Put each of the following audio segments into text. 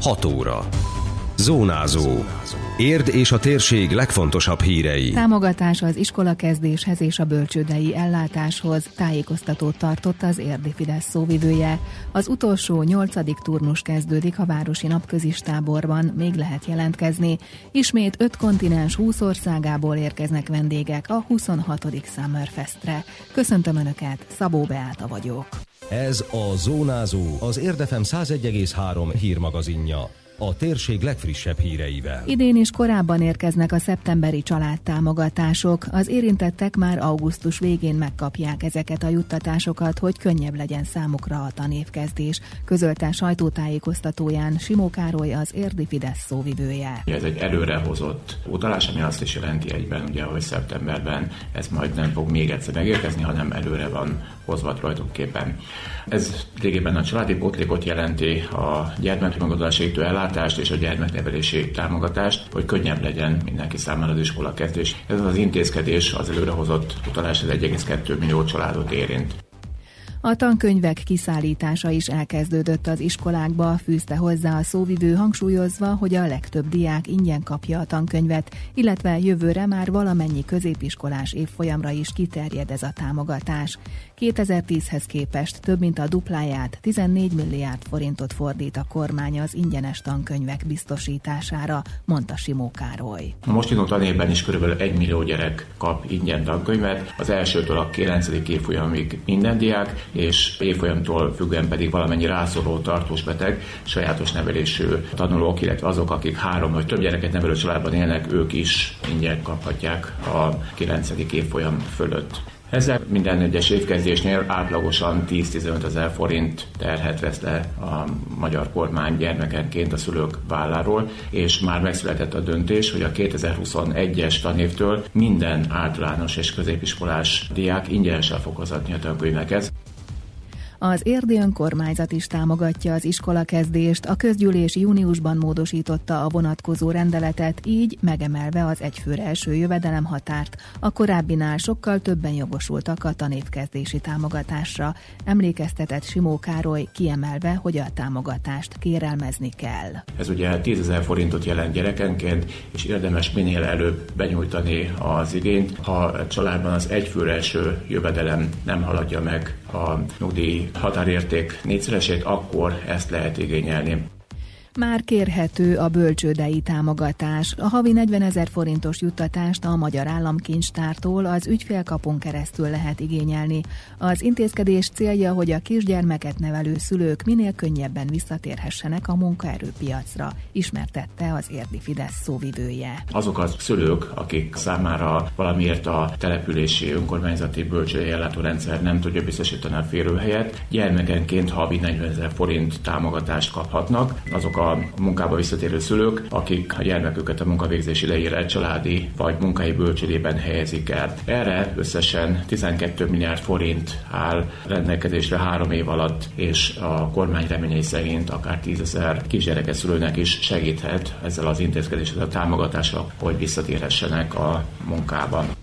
6 óra. Zónázó. Érd és a térség legfontosabb hírei. Támogatás az iskola kezdéshez és a bölcsődei ellátáshoz tájékoztatót tartott az érdi Fidesz szóvivője. Az utolsó nyolcadik turnus kezdődik a Városi Napközis táborban, még lehet jelentkezni. Ismét öt kontinens 20 országából érkeznek vendégek a 26. Summerfestre. Köszöntöm Önöket, Szabó Beáta vagyok. Ez a Zónázó, az Érdefem 101,3 hírmagazinja a térség legfrissebb híreivel. Idén is korábban érkeznek a szeptemberi családtámogatások. Az érintettek már augusztus végén megkapják ezeket a juttatásokat, hogy könnyebb legyen számukra a tanévkezdés, közölte sajtótájékoztatóján Simó Károly az érdi Fidesz szóvivője. Ez egy előrehozott utalás, ami azt is jelenti egyben, ugye, hogy szeptemberben ez majd nem fog még egyszer megérkezni, hanem előre van hozva tulajdonképpen. Ez régében a családi pótlékot jelenti a gyermekmegadási ellátást és a gyermeknevelési támogatást, hogy könnyebb legyen mindenki számára az iskola kezdés. Ez az intézkedés az előrehozott utalás, az 1,2 millió családot érint. A tankönyvek kiszállítása is elkezdődött az iskolákba, fűzte hozzá a szóvivő hangsúlyozva, hogy a legtöbb diák ingyen kapja a tankönyvet, illetve jövőre már valamennyi középiskolás évfolyamra is kiterjed ez a támogatás. 2010-hez képest több mint a dupláját, 14 milliárd forintot fordít a kormány az ingyenes tankönyvek biztosítására, mondta Simó Károly. A most indult tanévben is kb. 1 millió gyerek kap ingyen tankönyvet, az elsőtől a 9. évfolyamig minden diák, és évfolyamtól függően pedig valamennyi rászoruló tartós beteg, sajátos nevelésű tanulók, illetve azok, akik három vagy több gyereket nevelő családban élnek, ők is ingyen kaphatják a 9. évfolyam fölött. Ezzel minden egyes évkezdésnél átlagosan 10-15 ezer forint terhet vesz le a magyar kormány gyermekenként a szülők válláról, és már megszületett a döntés, hogy a 2021-es tanévtől minden általános és középiskolás diák ingyenesen fog hozatni a tankönyveket. Az érdi önkormányzat is támogatja az iskola kezdést, a közgyűlés júniusban módosította a vonatkozó rendeletet, így megemelve az egyfőre első jövedelem határt. A korábbinál sokkal többen jogosultak a tanévkezdési támogatásra. Emlékeztetett Simó Károly kiemelve, hogy a támogatást kérelmezni kell. Ez ugye 10 ezer forintot jelent gyerekenként, és érdemes minél előbb benyújtani az igényt, ha a családban az egyfőre első jövedelem nem haladja meg a nyugdíj határérték négyszeresét, akkor ezt lehet igényelni. Már kérhető a bölcsődei támogatás. A havi 40 ezer forintos juttatást a Magyar Államkincstártól az ügyfélkapon keresztül lehet igényelni. Az intézkedés célja, hogy a kisgyermeket nevelő szülők minél könnyebben visszatérhessenek a munkaerőpiacra, ismertette az érdi Fidesz szóvivője. Azok a szülők, akik számára valamiért a települési önkormányzati bölcsődei ellátórendszer nem tudja biztosítani a férőhelyet, gyermekenként havi 40 ezer forint támogatást kaphatnak. Azok a a munkába visszatérő szülők, akik a gyermeküket a munkavégzés idejére családi vagy munkai bölcsődében helyezik el. Erre összesen 12 milliárd forint áll rendelkezésre három év alatt, és a kormány reményei szerint akár 10 ezer kisgyereke szülőnek is segíthet ezzel az intézkedéssel a támogatással, hogy visszatérhessenek a munkában.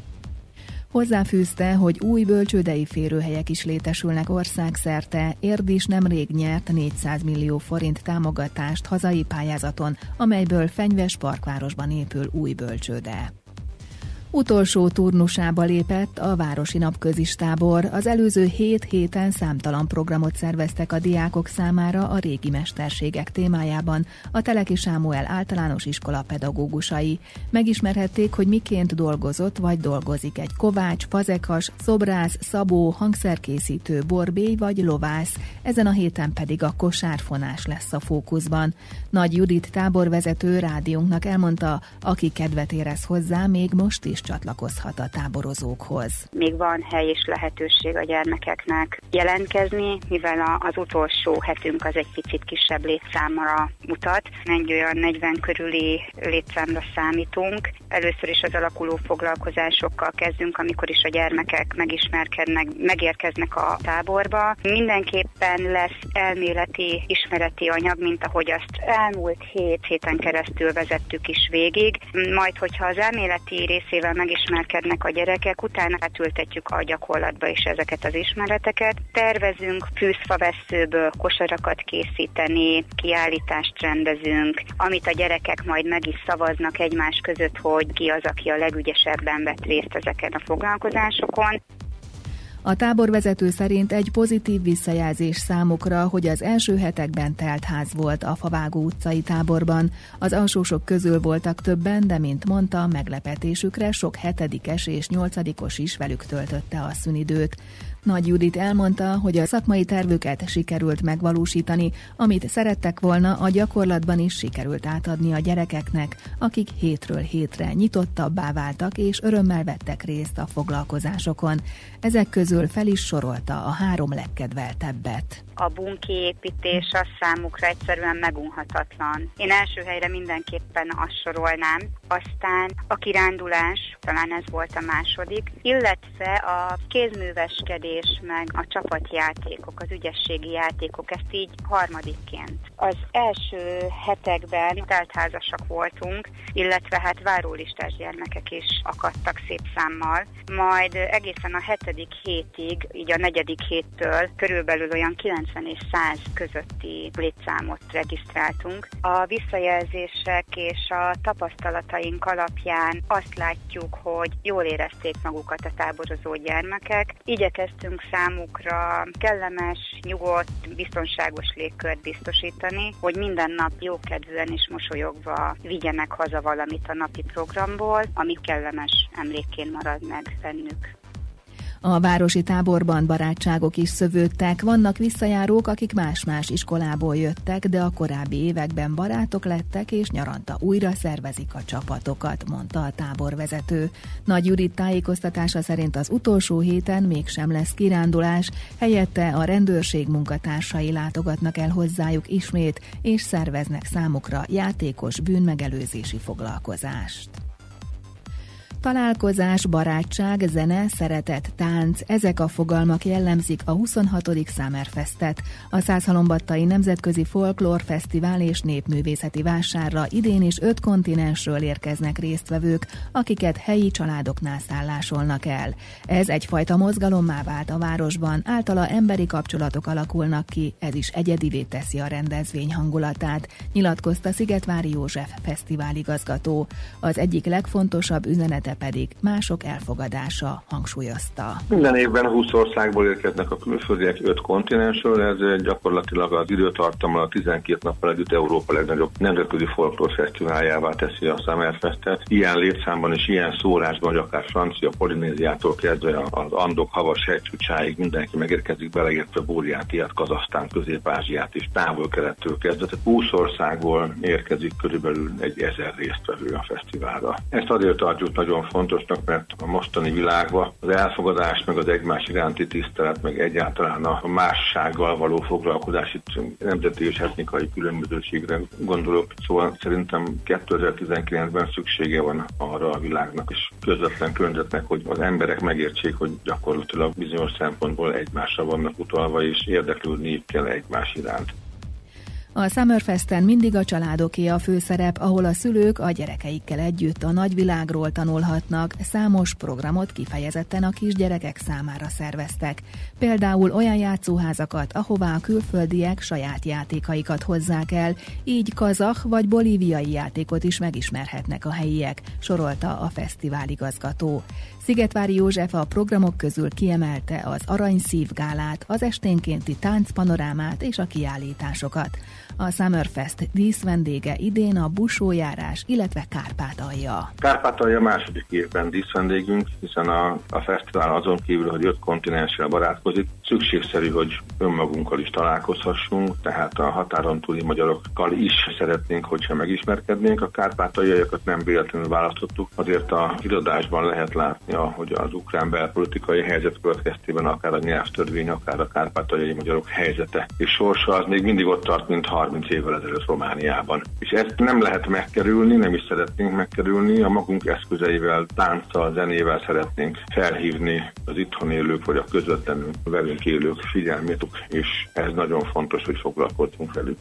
Hozzáfűzte, hogy új bölcsődei férőhelyek is létesülnek országszerte. Érdis nemrég nyert 400 millió forint támogatást hazai pályázaton, amelyből Fenyves Parkvárosban épül új bölcsőde. Utolsó turnusába lépett a Városi Napközistábor. Az előző hét héten számtalan programot szerveztek a diákok számára a régi mesterségek témájában a Teleki Sámuel általános iskola pedagógusai. Megismerhették, hogy miként dolgozott vagy dolgozik egy kovács, fazekas, szobrász, szabó, hangszerkészítő, borbély vagy lovász. Ezen a héten pedig a kosárfonás lesz a fókuszban. Nagy Judit táborvezető rádiónknak elmondta, aki kedvet érez hozzá, még most is csatlakozhat a táborozókhoz. Még van hely és lehetőség a gyermekeknek jelentkezni, mivel az utolsó hetünk az egy picit kisebb létszámra mutat. Egy olyan 40 körüli létszámra számítunk. Először is az alakuló foglalkozásokkal kezdünk, amikor is a gyermekek megismerkednek, megérkeznek a táborba. Mindenképpen lesz elméleti, ismereti anyag, mint ahogy azt elmúlt hét héten keresztül vezettük is végig. Majd, hogyha az elméleti részével megismerkednek a gyerekek, utána átültetjük a gyakorlatba is ezeket az ismereteket. Tervezünk fűszfaveszőből kosarakat készíteni, kiállítást rendezünk, amit a gyerekek majd meg is szavaznak egymás között, hogy ki az, aki a legügyesebben vett részt ezeken a foglalkozásokon. A táborvezető szerint egy pozitív visszajelzés számukra, hogy az első hetekben telt ház volt a Favágó utcai táborban. Az alsósok közül voltak többen, de mint mondta, meglepetésükre sok hetedikes és nyolcadikos is velük töltötte a szünidőt. Nagy Judit elmondta, hogy a szakmai tervüket sikerült megvalósítani, amit szerettek volna, a gyakorlatban is sikerült átadni a gyerekeknek, akik hétről hétre nyitottabbá váltak és örömmel vettek részt a foglalkozásokon. Ezek közül fel is sorolta a három legkedveltebbet. A bunki építés az számukra egyszerűen megunhatatlan. Én első helyre mindenképpen azt sorolnám, aztán a kirándulás, talán ez volt a második, illetve a kézműveskedés vezetés, meg a csapatjátékok, az ügyességi játékok, ezt így harmadikként. Az első hetekben teltházasak voltunk, illetve hát várólistás gyermekek is akadtak szép számmal, majd egészen a hetedik hétig, így a negyedik héttől körülbelül olyan 90 és 100 közötti létszámot regisztráltunk. A visszajelzések és a tapasztalataink alapján azt látjuk, hogy jól érezték magukat a táborozó gyermekek. Igyekeztünk igyekszünk számukra kellemes, nyugodt, biztonságos légkört biztosítani, hogy minden nap jókedvűen és mosolyogva vigyenek haza valamit a napi programból, ami kellemes emlékként marad meg bennük. A városi táborban barátságok is szövődtek, vannak visszajárók, akik más-más iskolából jöttek, de a korábbi években barátok lettek, és nyaranta újra szervezik a csapatokat, mondta a táborvezető. Nagy Judit tájékoztatása szerint az utolsó héten mégsem lesz kirándulás, helyette a rendőrség munkatársai látogatnak el hozzájuk ismét, és szerveznek számukra játékos bűnmegelőzési foglalkozást. Találkozás, barátság, zene, szeretet, tánc, ezek a fogalmak jellemzik a 26. Summerfestet. A Százhalombattai Nemzetközi Folklór Fesztivál és Népművészeti Vásárra idén is öt kontinensről érkeznek résztvevők, akiket helyi családoknál szállásolnak el. Ez egyfajta mozgalommá vált a városban, általa emberi kapcsolatok alakulnak ki, ez is egyedivé teszi a rendezvény hangulatát, nyilatkozta Szigetvári József fesztiváligazgató. Az egyik legfontosabb üzenete pedig mások elfogadása hangsúlyozta. Minden évben 20 országból érkeznek a külföldiek 5 kontinensről, ez gyakorlatilag az időtartammal a 12 nappal együtt Európa legnagyobb nemzetközi folklór fesztiváljává teszi a Summerfestet. Ilyen létszámban és ilyen szórásban, hogy akár Francia, Polinéziától kezdve az Andok havas hegycsúcsáig mindenki megérkezik, beleértve Bóriátiát, Kazasztán, Közép-Ázsiát és távol-kelettől kezdve. Tehát 20 országból érkezik körülbelül egy ezer résztvevő a fesztiválra. Ezt azért tartjuk nagyon fontosnak, mert a mostani világban az elfogadás, meg az egymás iránti tisztelet, meg egyáltalán a mássággal való foglalkozás, itt nemzeti és etnikai különbözőségre gondolok, szóval szerintem 2019-ben szüksége van arra a világnak és közvetlen környezetnek, hogy az emberek megértsék, hogy gyakorlatilag bizonyos szempontból egymásra vannak utalva, és érdeklődni kell egymás iránt. A Summerfesten mindig a családoké a főszerep, ahol a szülők a gyerekeikkel együtt a nagyvilágról tanulhatnak, számos programot kifejezetten a kisgyerekek számára szerveztek. Például olyan játszóházakat, ahová a külföldiek saját játékaikat hozzák el, így kazah vagy bolíviai játékot is megismerhetnek a helyiek, sorolta a fesztivál igazgató. Szigetvári József a programok közül kiemelte az Aranyszív gálát, az esténkénti táncpanorámát és a kiállításokat. A Summerfest díszvendége idén a busójárás, illetve Kárpátalja. Kárpátalja második évben díszvendégünk, hiszen a, a fesztivál azon kívül, hogy öt kontinenssel barátkozik, szükségszerű, hogy önmagunkkal is találkozhassunk, tehát a határon túli magyarokkal is szeretnénk, hogyha megismerkednénk. A kárpátaljaiakat nem véletlenül választottuk, azért a irodásban lehet látni, hogy az ukrán belpolitikai helyzet következtében akár a nyelvtörvény, akár a kárpátaljai magyarok helyzete és sorsa az még mindig ott tart, mint 30 évvel ezelőtt Romániában. És ezt nem lehet megkerülni, nem is szeretnénk megkerülni, a magunk eszközeivel, tánccal, zenével szeretnénk felhívni az itthon élők, vagy a közvetlenül velünk élők figyelmét, és ez nagyon fontos, hogy foglalkozunk velük.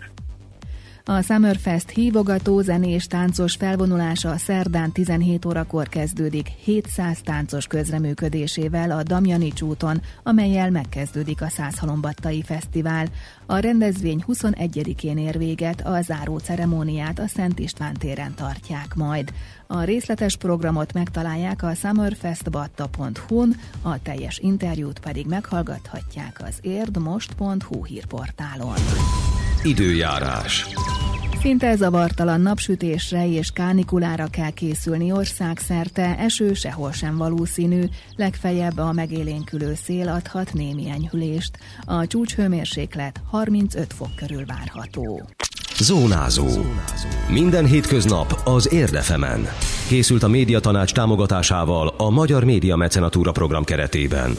A Summerfest hívogató zenés táncos felvonulása szerdán 17 órakor kezdődik 700 táncos közreműködésével a Damjani úton, amelyel megkezdődik a Százhalombattai Fesztivál. A rendezvény 21-én ér véget, a záró ceremóniát a Szent István téren tartják majd. A részletes programot megtalálják a summerfestbatta.hu-n, a teljes interjút pedig meghallgathatják az érdmost.hu hírportálon. Időjárás. Szinte zavartalan napsütésre és kánikulára kell készülni országszerte, eső sehol sem valószínű, legfeljebb a megélénkülő szél adhat némi enyhülést. A csúcshőmérséklet 35 fok körül várható. Zónázó. Minden hétköznap az Érdefemen. Készült a médiatanács támogatásával a Magyar Média Mecenatúra program keretében.